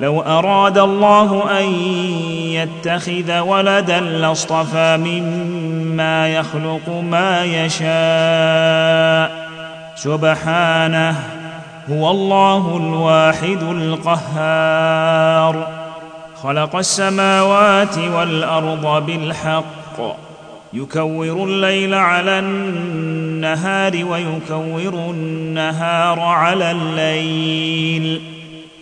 لو أراد الله أن يتخذ ولدا لاصطفى مما يخلق ما يشاء. سبحانه هو الله الواحد القهار. خلق السماوات والأرض بالحق. يكور الليل على النهار ويكور النهار على الليل.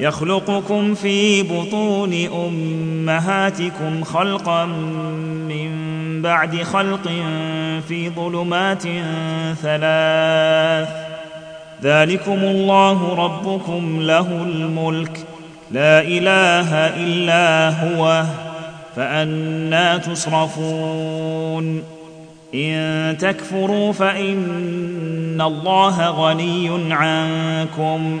يخلقكم في بطون أمهاتكم خلقا من بعد خلق في ظلمات ثلاث. ذلكم الله ربكم له الملك. لا إله إلا هو فأنا تصرفون. إن تكفروا فإن الله غني عنكم.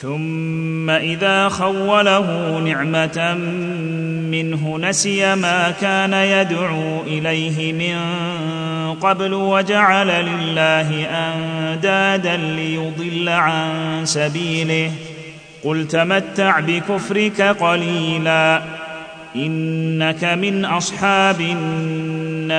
ثم إذا خوله نعمة منه نسي ما كان يدعو إليه من قبل وجعل لله أندادا ليضل عن سبيله. قل تمتع بكفرك قليلا إنك من أصحاب النار.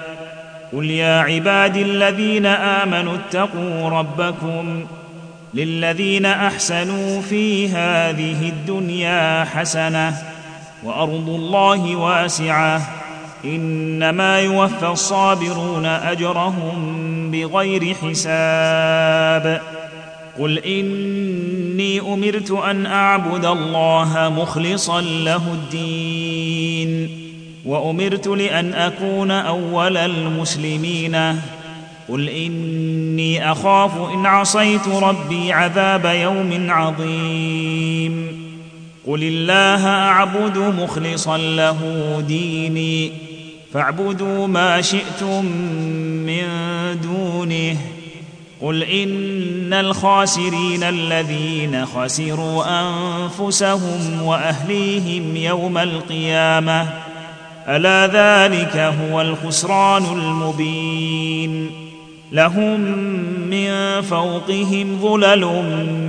قل يا عبادي الذين امنوا اتقوا ربكم للذين احسنوا في هذه الدنيا حسنه وارض الله واسعه انما يوفى الصابرون اجرهم بغير حساب قل اني امرت ان اعبد الله مخلصا له الدين وأمرت لأن أكون أول المسلمين. قل إني أخاف إن عصيت ربي عذاب يوم عظيم. قل الله أعبد مخلصا له ديني. فاعبدوا ما شئتم من دونه. قل إن الخاسرين الذين خسروا أنفسهم وأهليهم يوم القيامة. ألا ذلك هو الخسران المبين لهم من فوقهم ظلل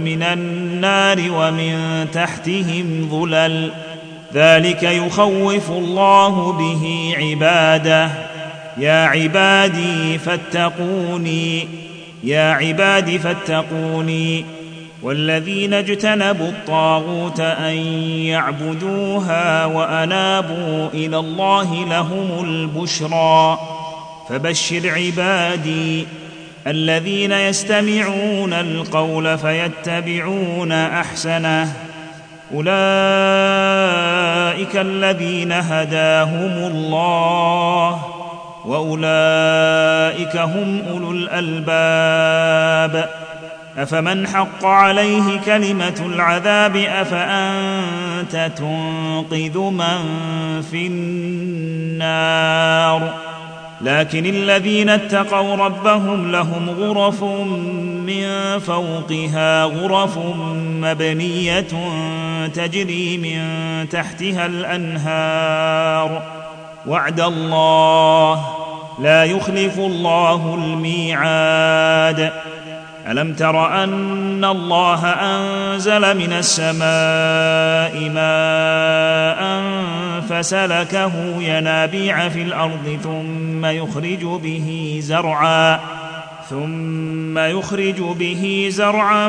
من النار ومن تحتهم ظلل ذلك يخوف الله به عباده يا عبادي فاتقوني يا عباد فاتقوني والذين اجتنبوا الطاغوت أن يعبدوها وأنابوا إلى الله لهم البشرى. فبشر عبادي الذين يستمعون القول فيتبعون أحسنه. أولئك الذين هداهم الله وأولئك هم أولو الألباب. أفمن حق عليه كلمة العذاب أفأنت تنقذ من في النار؟ لكن الذين اتقوا ربهم لهم غرف من فوقها غرف مبنية تجري من تحتها الأنهار. وعد الله لا يخلف الله الميعاد. ألم تر أن الله أنزل من السماء ماء فسلكه ينابيع في الأرض ثم يخرج به زرعا ثم يخرج به زرعا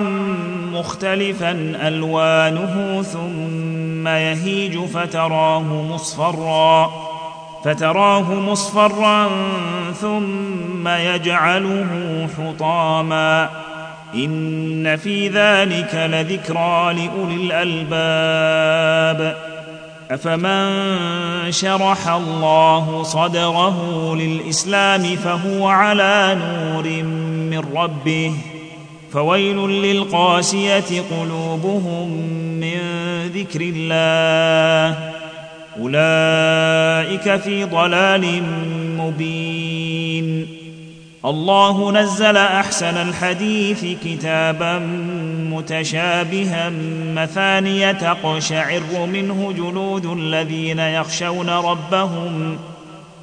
مختلفا ألوانه ثم يهيج فتراه مصفرا فتراه مصفرا ثم يجعله حطاما. إن في ذلك لذكرى لأولي الألباب. أفمن شرح الله صدره للإسلام فهو على نور من ربه. فويل للقاسية قلوبهم من ذكر الله. أولئك في ضلال مبين. الله نزل أحسن الحديث كتابا متشابها مثانيه تقشعر منه جلود الذين يخشون ربهم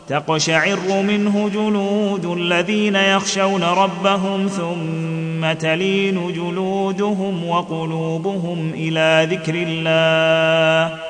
تقشعر منه جلود الذين يخشون ربهم ثم تلين جلودهم وقلوبهم إلى ذكر الله.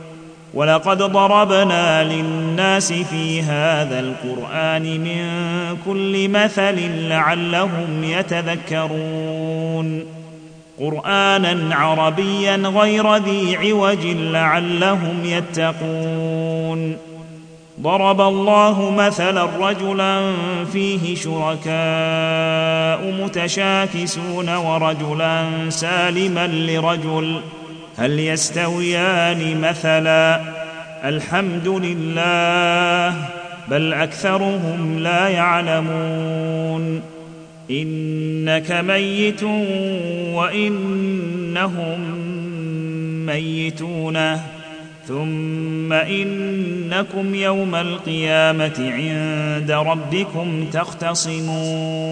ولقد ضربنا للناس في هذا القرآن من كل مثل لعلهم يتذكرون. قرآنا عربيا غير ذي عوج لعلهم يتقون. ضرب الله مثلا رجلا فيه شركاء متشاكسون ورجلا سالما لرجل هل يستويان مثلا الحمد لله بل اكثرهم لا يعلمون انك ميت وانهم ميتون ثم انكم يوم القيامه عند ربكم تختصمون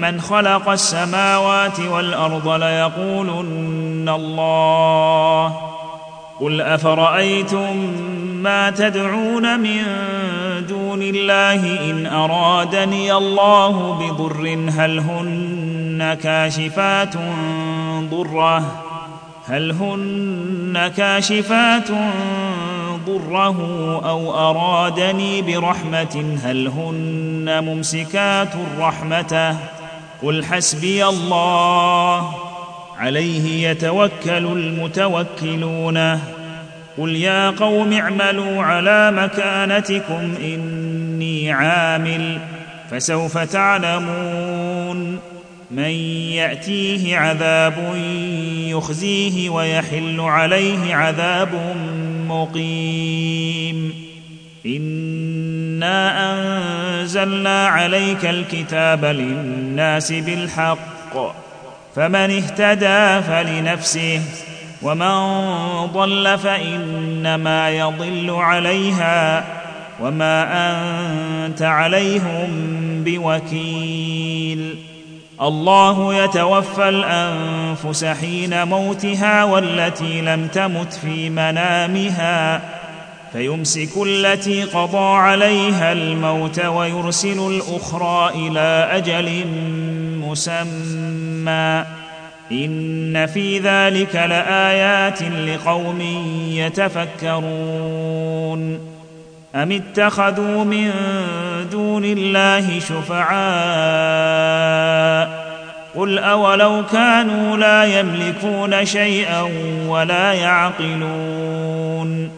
من خلق السماوات والأرض ليقولن الله. قل أفرأيتم ما تدعون من دون الله إن أرادني الله بضر هل هن كاشفات ضره؟ هل هن كاشفات ضره أو أرادني برحمة؟ هل هن ممسكات رحمته قل حسبي الله. عليه يتوكل المتوكلون. قل يا قوم اعملوا على مكانتكم إني عامل فسوف تعلمون. من يأتيه عذاب يخزيه ويحل عليه عذاب مقيم. انا انزلنا عليك الكتاب للناس بالحق فمن اهتدى فلنفسه ومن ضل فانما يضل عليها وما انت عليهم بوكيل الله يتوفى الانفس حين موتها والتي لم تمت في منامها فيمسك التي قضى عليها الموت ويرسل الأخرى إلى أجل مسمى. إن في ذلك لآيات لقوم يتفكرون. أم اتخذوا من دون الله شفعاء؟ قل أولو كانوا لا يملكون شيئا ولا يعقلون.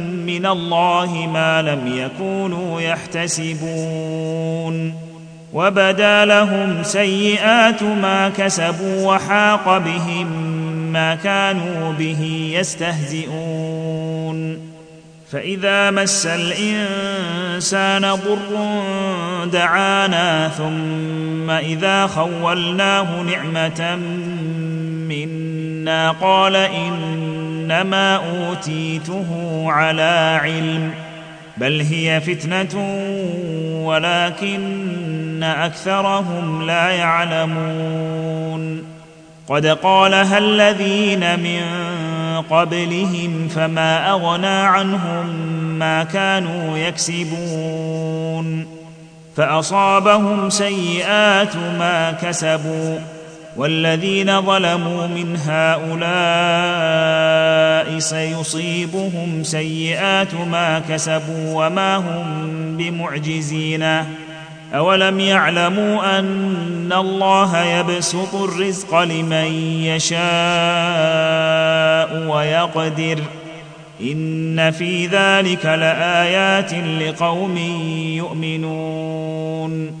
من الله ما لم يكونوا يحتسبون. وبدا لهم سيئات ما كسبوا وحاق بهم ما كانوا به يستهزئون. فإذا مس الإنسان ضر دعانا ثم إذا خولناه نعمة منا قال إن إنما أوتيته على علم بل هي فتنة ولكن أكثرهم لا يعلمون. قد قالها الذين من قبلهم فما أغنى عنهم ما كانوا يكسبون فأصابهم سيئات ما كسبوا. والذين ظلموا من هؤلاء سيصيبهم سيئات ما كسبوا وما هم بمعجزين. أولم يعلموا أن الله يبسط الرزق لمن يشاء ويقدر. إن في ذلك لآيات لقوم يؤمنون.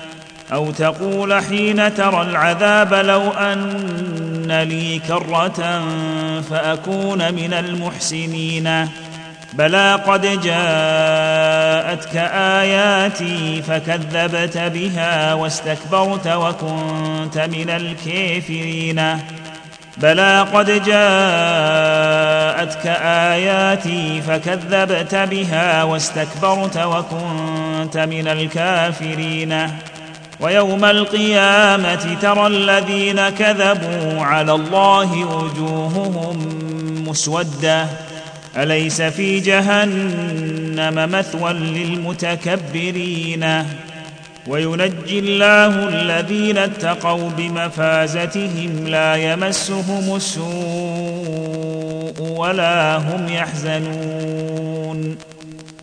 أو تقول حين ترى العذاب لو أن لي كرة فأكون من المحسنين. بلى قد جاءتك آياتي فكذبت بها واستكبرت وكنت من الكافرين. بلى قد جاءتك آياتي فكذبت بها واستكبرت وكنت من الكافرين. ويوم القيامة ترى الذين كذبوا على الله وجوههم مسودة. أليس في جهنم مثوى للمتكبرين؟ وينجي الله الذين اتقوا بمفازتهم لا يمسهم السوء ولا هم يحزنون.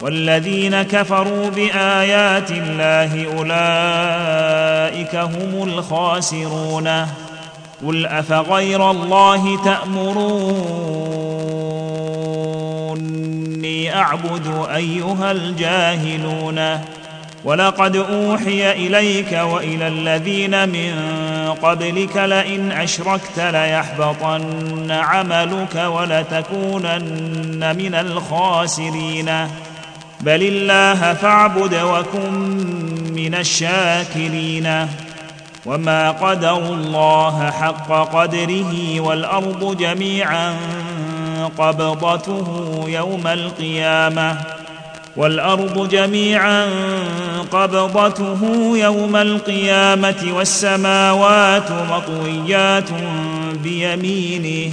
والذين كفروا بآيات الله أولئك هم الخاسرون. قل أفغير الله تأمروني أعبد أيها الجاهلون. ولقد أوحي إليك وإلى الذين من قبلك لئن أشركت ليحبطن عملك ولتكونن من الخاسرين. بل الله فاعبد وكن من الشاكرين. وما قدروا الله حق قدره والأرض جميعا قبضته يوم القيامة. والأرض جميعا قبضته يوم القيامة والسماوات مطويات بيمينه.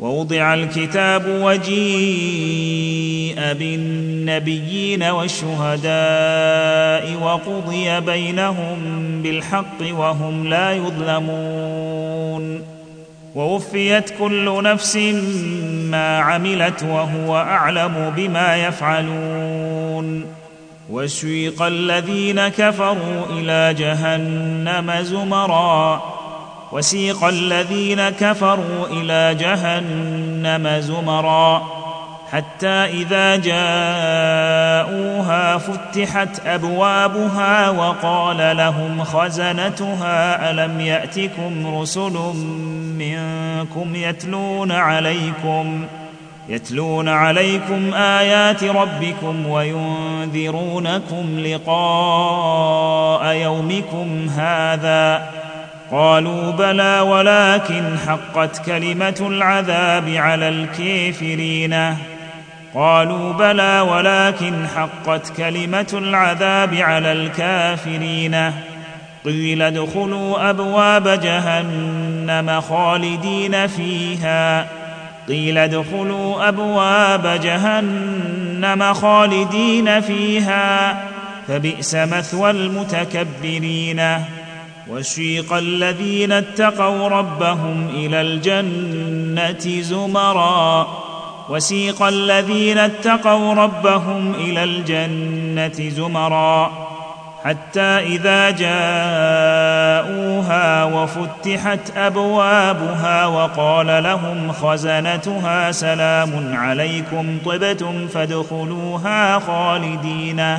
ووضع الكتاب وجيء بالنبيين والشهداء وقضي بينهم بالحق وهم لا يظلمون. ووفيت كل نفس ما عملت وهو أعلم بما يفعلون. وسيق الذين كفروا إلى جهنم زمرًا. وسيق الذين كفروا إلى جهنم زمرا حتى إذا جاءوها فتحت أبوابها وقال لهم خزنتها ألم يأتكم رسل منكم يتلون عليكم يتلون عليكم آيات ربكم وينذرونكم لقاء يومكم هذا قالوا بلى ولكن حقت كلمة العذاب على الكافرين. قالوا بلى ولكن حقت كلمة العذاب على الكافرين. قيل ادخلوا أبواب جهنم خالدين فيها. قيل ادخلوا أبواب جهنم خالدين فيها. فبئس مثوى المتكبرين. وسيق الذين اتقوا ربهم إلى الجنة زمرا. وسيق الذين اتقوا ربهم إلى الجنة زمرا. حتى إذا جاءوها وفتحت أبوابها وقال لهم خزنتها سلام عليكم طبتم فادخلوها خالدين.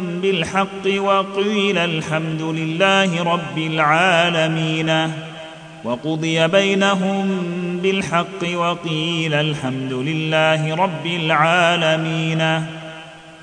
بالحق وقيل الحمد لله رب العالمين وقضي بينهم بالحق وقيل الحمد لله رب العالمين